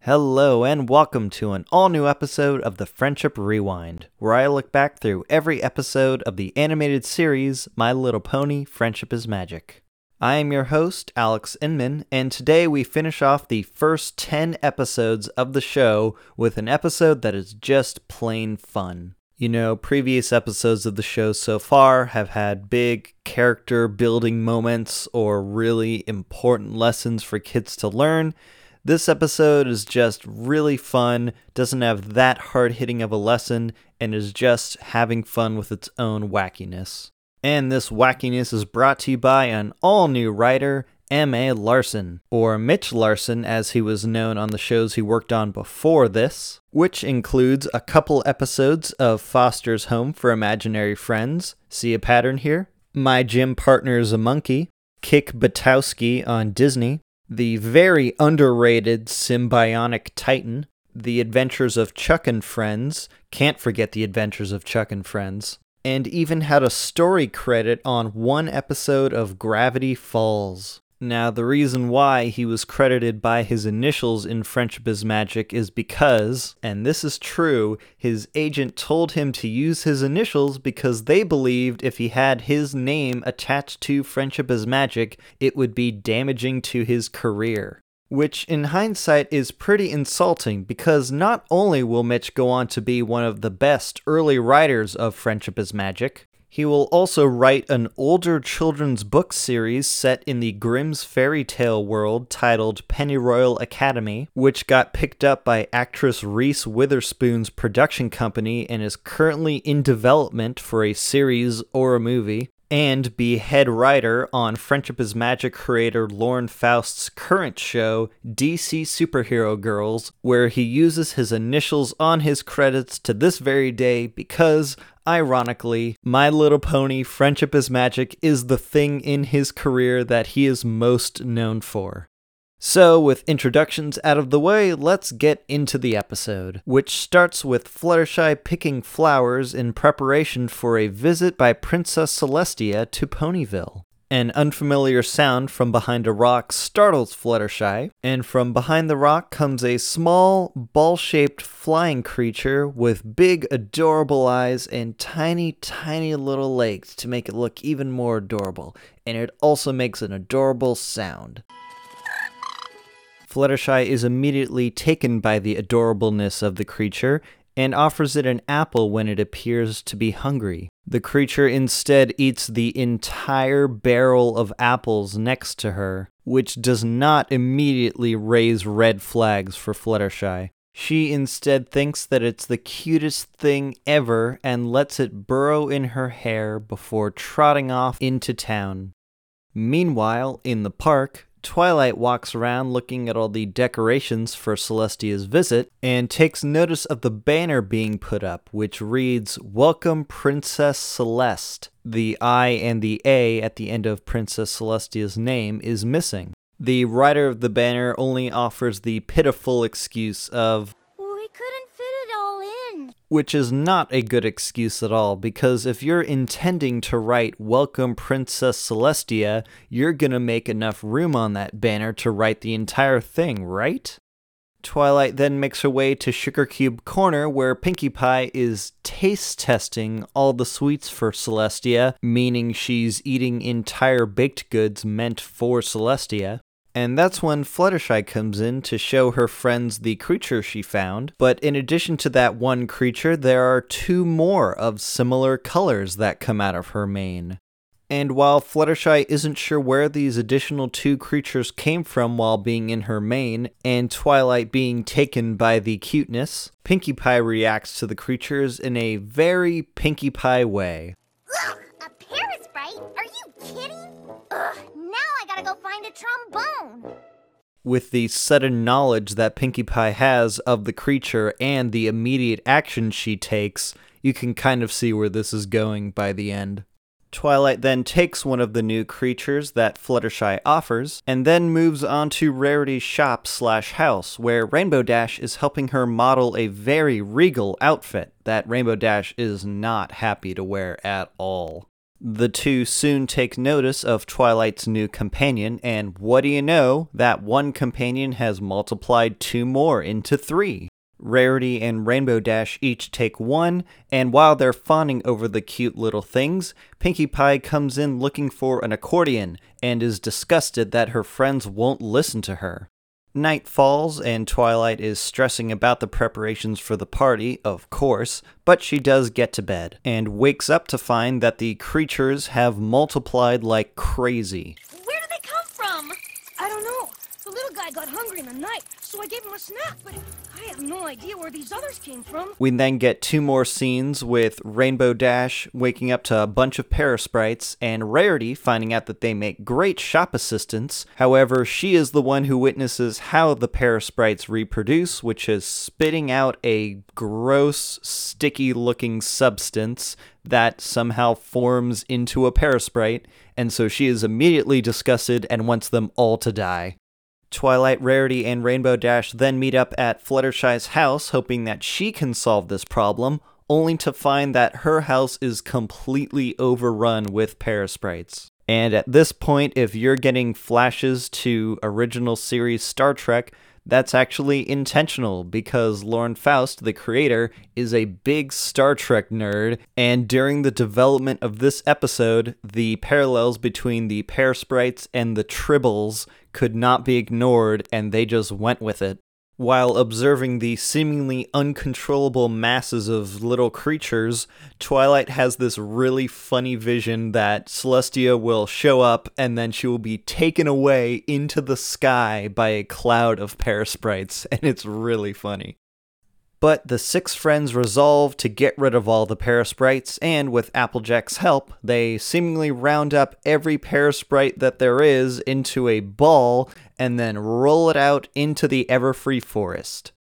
Hello, and welcome to an all new episode of the Friendship Rewind, where I look back through every episode of the animated series My Little Pony Friendship is Magic. I am your host, Alex Inman, and today we finish off the first 10 episodes of the show with an episode that is just plain fun. You know, previous episodes of the show so far have had big character building moments or really important lessons for kids to learn. This episode is just really fun, doesn't have that hard hitting of a lesson, and is just having fun with its own wackiness. And this wackiness is brought to you by an all new writer, M.A. Larson, or Mitch Larson as he was known on the shows he worked on before this, which includes a couple episodes of Foster's Home for Imaginary Friends. See a pattern here? My Gym Partner's a Monkey, Kick Buttowski on Disney, the very underrated Symbionic Titan, The Adventures of Chuck and Friends, can't forget The Adventures of Chuck and Friends, and even had a story credit on one episode of Gravity Falls. Now, the reason why he was credited by his initials in Friendship is Magic is because, and this is true, his agent told him to use his initials because they believed if he had his name attached to Friendship is Magic, it would be damaging to his career. Which, in hindsight, is pretty insulting because not only will Mitch go on to be one of the best early writers of Friendship is Magic, he will also write an older children's book series set in the Grimm's fairy tale world titled Pennyroyal Academy, which got picked up by actress Reese Witherspoon's production company and is currently in development for a series or a movie and be head writer on Friendship is Magic creator Lauren Faust's current show, DC Superhero Girls, where he uses his initials on his credits to this very day because, ironically, My Little Pony Friendship is Magic is the thing in his career that he is most known for. So, with introductions out of the way, let's get into the episode, which starts with Fluttershy picking flowers in preparation for a visit by Princess Celestia to Ponyville. An unfamiliar sound from behind a rock startles Fluttershy, and from behind the rock comes a small, ball shaped flying creature with big, adorable eyes and tiny, tiny little legs to make it look even more adorable, and it also makes an adorable sound. Fluttershy is immediately taken by the adorableness of the creature and offers it an apple when it appears to be hungry. The creature instead eats the entire barrel of apples next to her, which does not immediately raise red flags for Fluttershy. She instead thinks that it's the cutest thing ever and lets it burrow in her hair before trotting off into town. Meanwhile, in the park, Twilight walks around looking at all the decorations for Celestia's visit and takes notice of the banner being put up, which reads, Welcome Princess Celest. The I and the A at the end of Princess Celestia's name is missing. The writer of the banner only offers the pitiful excuse of, We couldn't fit it all in. Which is not a good excuse at all because if you're intending to write Welcome Princess Celestia, you're gonna make enough room on that banner to write the entire thing, right? Twilight then makes her way to Sugarcube Corner where Pinkie Pie is taste testing all the sweets for Celestia, meaning she's eating entire baked goods meant for Celestia. And that's when Fluttershy comes in to show her friends the creature she found. But in addition to that one creature, there are two more of similar colors that come out of her mane. And while Fluttershy isn't sure where these additional two creatures came from while being in her mane, and Twilight being taken by the cuteness, Pinkie Pie reacts to the creatures in a very Pinkie Pie way. A Parasprite? Are you kidding? Ugh, now I gotta go find a trombone. with the sudden knowledge that Pinkie Pie has of the creature and the immediate action she takes, you can kind of see where this is going by the end. Twilight then takes one of the new creatures that Fluttershy offers, and then moves on to Rarity's shop slash house, where Rainbow Dash is helping her model a very regal outfit that Rainbow Dash is not happy to wear at all. The two soon take notice of Twilight's new companion, and what do you know? That one companion has multiplied two more into three. Rarity and Rainbow Dash each take one, and while they're fawning over the cute little things, Pinkie Pie comes in looking for an accordion and is disgusted that her friends won't listen to her. Night falls, and Twilight is stressing about the preparations for the party, of course, but she does get to bed and wakes up to find that the creatures have multiplied like crazy. Where did they come from? I don't know. The little guy got hungry in the so I gave him a snack, but I have no idea where these others came from. We then get two more scenes with Rainbow Dash waking up to a bunch of Parasprites and Rarity finding out that they make great shop assistants. However, she is the one who witnesses how the Parasprites reproduce, which is spitting out a gross, sticky looking substance that somehow forms into a Parasprite, and so she is immediately disgusted and wants them all to die. Twilight, Rarity, and Rainbow Dash then meet up at Fluttershy's house, hoping that she can solve this problem, only to find that her house is completely overrun with parasprites. And at this point, if you're getting flashes to original series Star Trek, that's actually intentional because Lauren Faust, the creator, is a big Star Trek nerd, and during the development of this episode, the parallels between the Parasprites and the Tribbles could not be ignored, and they just went with it. While observing the seemingly uncontrollable masses of little creatures, Twilight has this really funny vision that Celestia will show up and then she will be taken away into the sky by a cloud of parasprites, and it's really funny. But the six friends resolve to get rid of all the parasprites, and with Applejack's help, they seemingly round up every parasprite that there is into a ball and then roll it out into the Everfree Forest.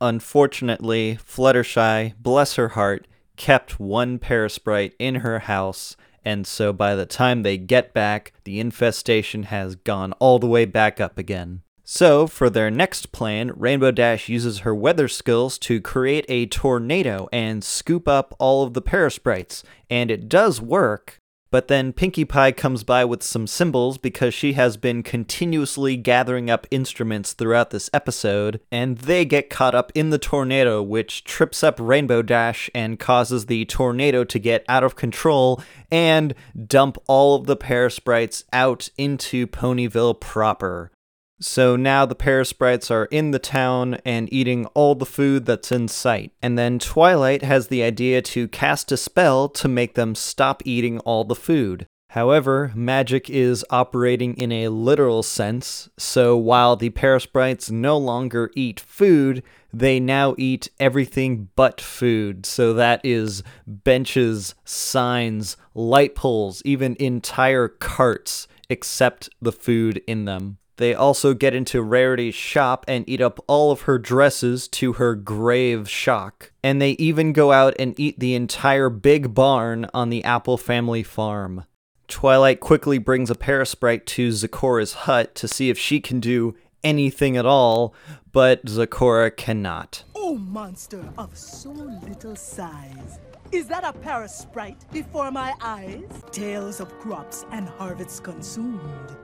Unfortunately, Fluttershy, bless her heart, kept one parasprite in her house, and so by the time they get back, the infestation has gone all the way back up again. So, for their next plan, Rainbow Dash uses her weather skills to create a tornado and scoop up all of the parasprites, and it does work. But then Pinkie Pie comes by with some cymbals because she has been continuously gathering up instruments throughout this episode, and they get caught up in the tornado, which trips up Rainbow Dash and causes the tornado to get out of control and dump all of the parasprites out into Ponyville proper. So now the parasprites are in the town and eating all the food that's in sight. And then Twilight has the idea to cast a spell to make them stop eating all the food. However, magic is operating in a literal sense, so while the parasprites no longer eat food, they now eat everything but food. So that is benches, signs, light poles, even entire carts, except the food in them. They also get into Rarity's shop and eat up all of her dresses to her grave shock. And they even go out and eat the entire big barn on the Apple family farm. Twilight quickly brings a parasprite to Zecora's hut to see if she can do anything at all, but Zecora cannot. Oh, monster of so little size. Is that a parasprite before my eyes? Tales of crops and harvests consumed.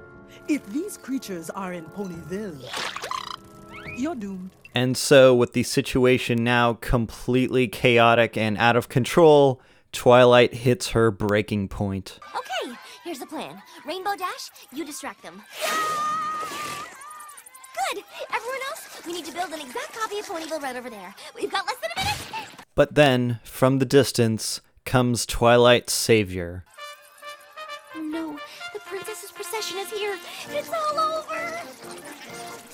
If these creatures are in Ponyville, you're doomed. And so, with the situation now completely chaotic and out of control, Twilight hits her breaking point. Okay, here's the plan. Rainbow Dash, you distract them. Good! Everyone else, we need to build an exact copy of Ponyville right over there. We've got less than a minute! But then, from the distance, comes Twilight's savior. It's all over!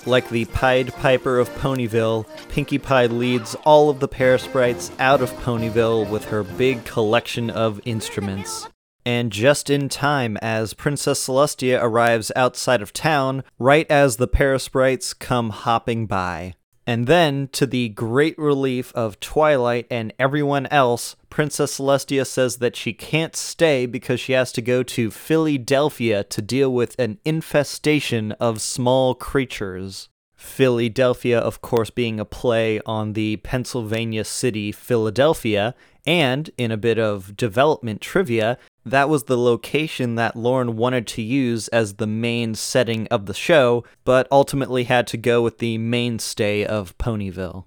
Like the Pied Piper of Ponyville, Pinkie Pie leads all of the Parasprites out of Ponyville with her big collection of instruments. And just in time, as Princess Celestia arrives outside of town, right as the Parasprites come hopping by. And then, to the great relief of Twilight and everyone else, Princess Celestia says that she can't stay because she has to go to Fillydelphia to deal with an infestation of small creatures. Fillydelphia, of course, being a play on the Pennsylvania city Philadelphia, and in a bit of development trivia, that was the location that Lauren wanted to use as the main setting of the show, but ultimately had to go with the mainstay of Ponyville.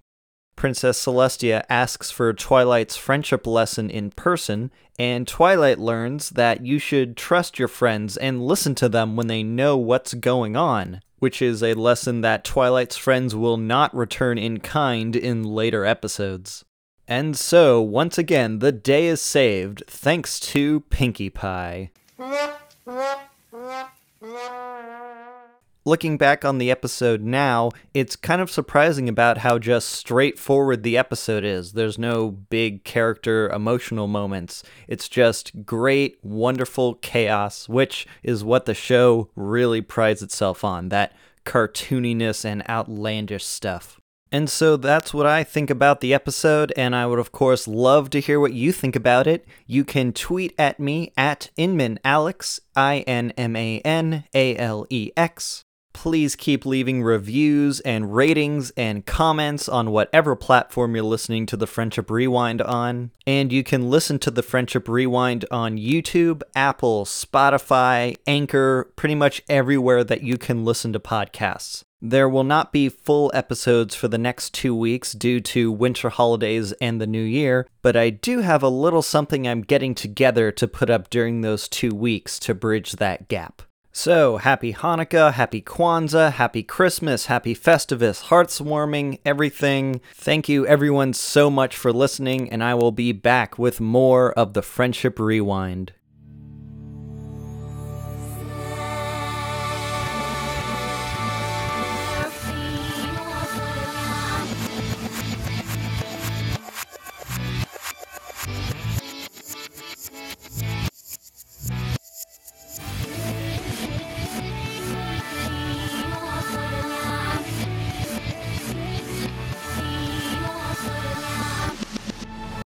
Princess Celestia asks for Twilight's friendship lesson in person, and Twilight learns that you should trust your friends and listen to them when they know what's going on, which is a lesson that Twilight's friends will not return in kind in later episodes. And so, once again, the day is saved thanks to Pinkie Pie. Looking back on the episode now, it's kind of surprising about how just straightforward the episode is. There's no big character emotional moments. It's just great, wonderful chaos, which is what the show really prides itself on that cartooniness and outlandish stuff. And so that's what I think about the episode, and I would, of course, love to hear what you think about it. You can tweet at me at InmanAlex, I N M A N A L E X. Please keep leaving reviews and ratings and comments on whatever platform you're listening to the Friendship Rewind on. And you can listen to the Friendship Rewind on YouTube, Apple, Spotify, Anchor, pretty much everywhere that you can listen to podcasts. There will not be full episodes for the next two weeks due to winter holidays and the new year, but I do have a little something I'm getting together to put up during those two weeks to bridge that gap. So, happy Hanukkah, happy Kwanzaa, happy Christmas, happy Festivus, Hearth's Warming, everything. Thank you everyone so much for listening, and I will be back with more of the Friendship Rewind.